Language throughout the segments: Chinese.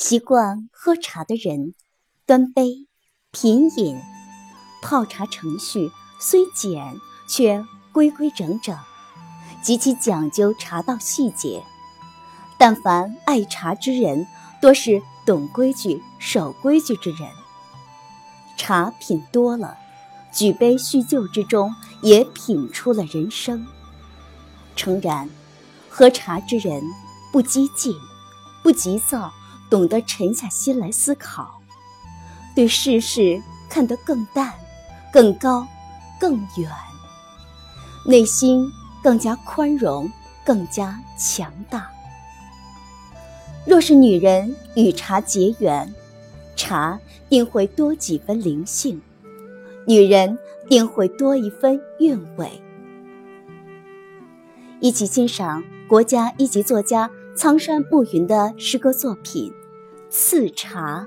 习惯喝茶的人，端杯、品饮、泡茶程序虽简，却规规整整，极其讲究茶道细节。但凡爱茶之人，多是懂规矩、守规矩之人。茶品多了，举杯叙旧之中，也品出了人生。诚然，喝茶之人不激进，不急躁。懂得沉下心来思考，对世事看得更淡、更高、更远，内心更加宽容、更加强大。若是女人与茶结缘，茶定会多几分灵性，女人定会多一分韵味。一起欣赏国家一级作家苍山暮云的诗歌作品。赐茶，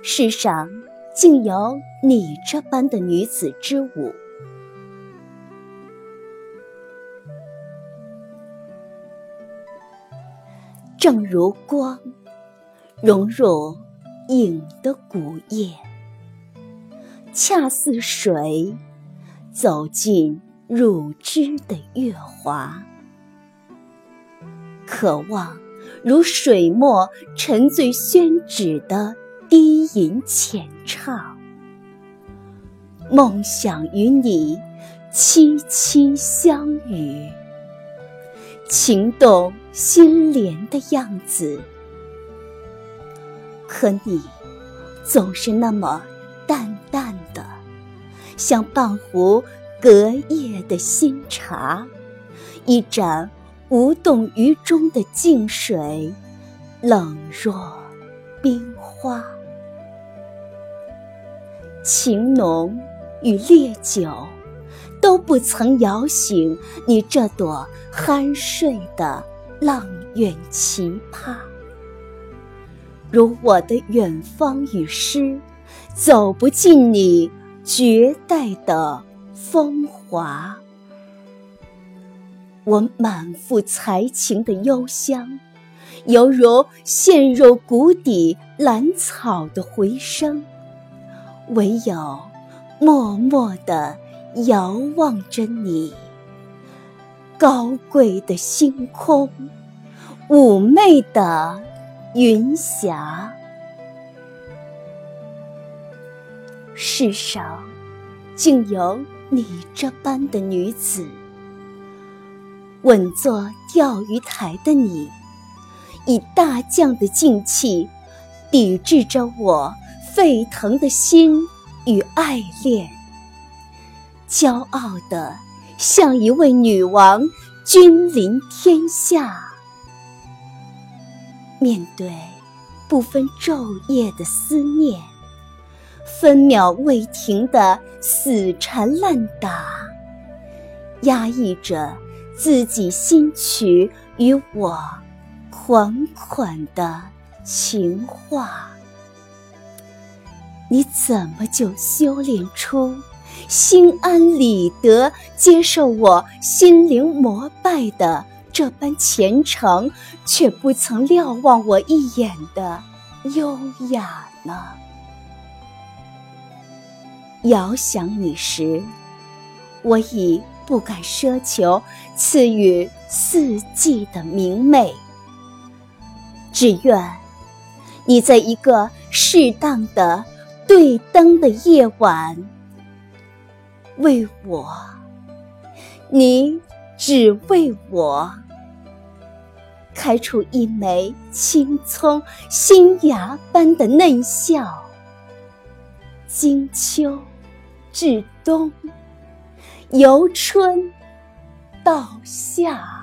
世上竟有你这般的女子之舞。正如光融入影的古夜，恰似水走进乳汁的月华，渴望。如水墨沉醉宣纸的低吟浅唱，梦想与你凄凄相与，情动心莲的样子。可你总是那么淡淡的，像半壶隔夜的新茶，一盏。无动于衷的静水，冷若冰花。情浓与烈酒，都不曾摇醒你这朵酣睡的阆苑奇葩。如我的远方与诗，走不进你绝代的风华。我满腹才情的幽香，犹如陷入谷底兰草的回声，唯有默默地遥望着你，高贵的星空，妩媚的云霞。世上竟有你这般的女子。稳坐钓鱼台的你，以大将的劲气，抵制着我沸腾的心与爱恋，骄傲的像一位女王君临天下。面对不分昼夜的思念，分秒未停的死缠烂打，压抑着。自己心曲与我款款的情话，你怎么就修炼出心安理得接受我心灵膜拜的这般虔诚，却不曾瞭望我一眼的优雅呢？遥想你时，我已。不敢奢求赐予四季的明媚，只愿你在一个适当的对灯的夜晚，为我，你只为我，开出一枚青葱新芽般的嫩笑，经秋至冬。由春到夏。